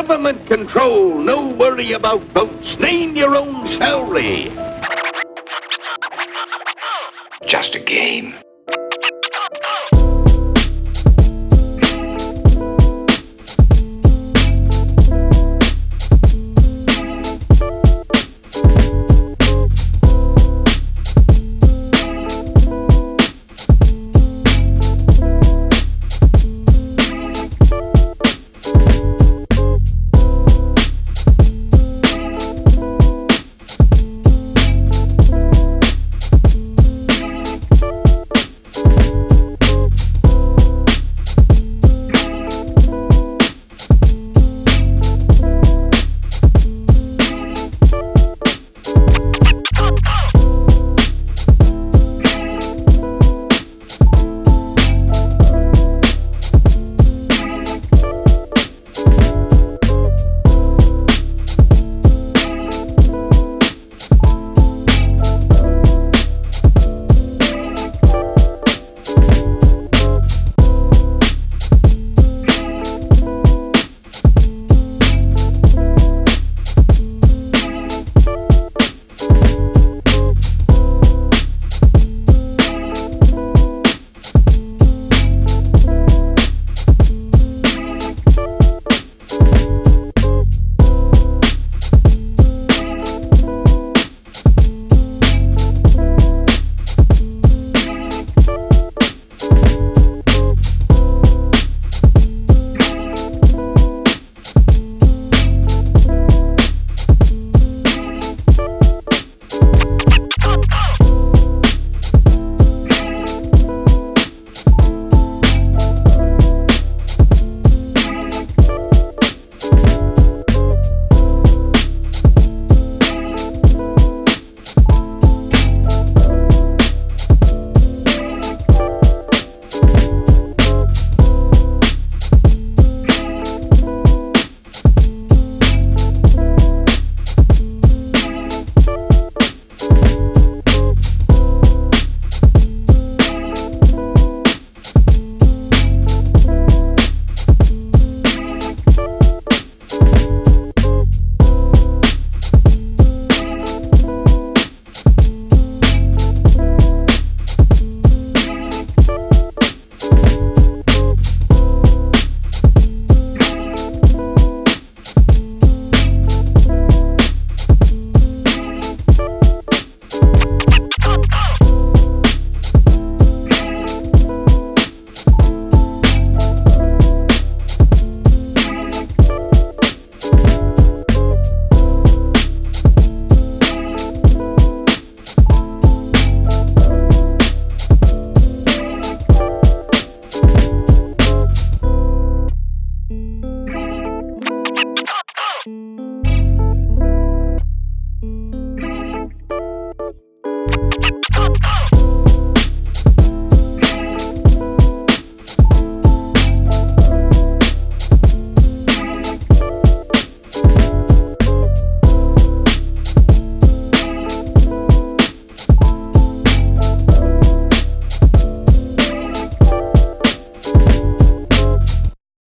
government control, no worry about votes, name your own salary. Just a game.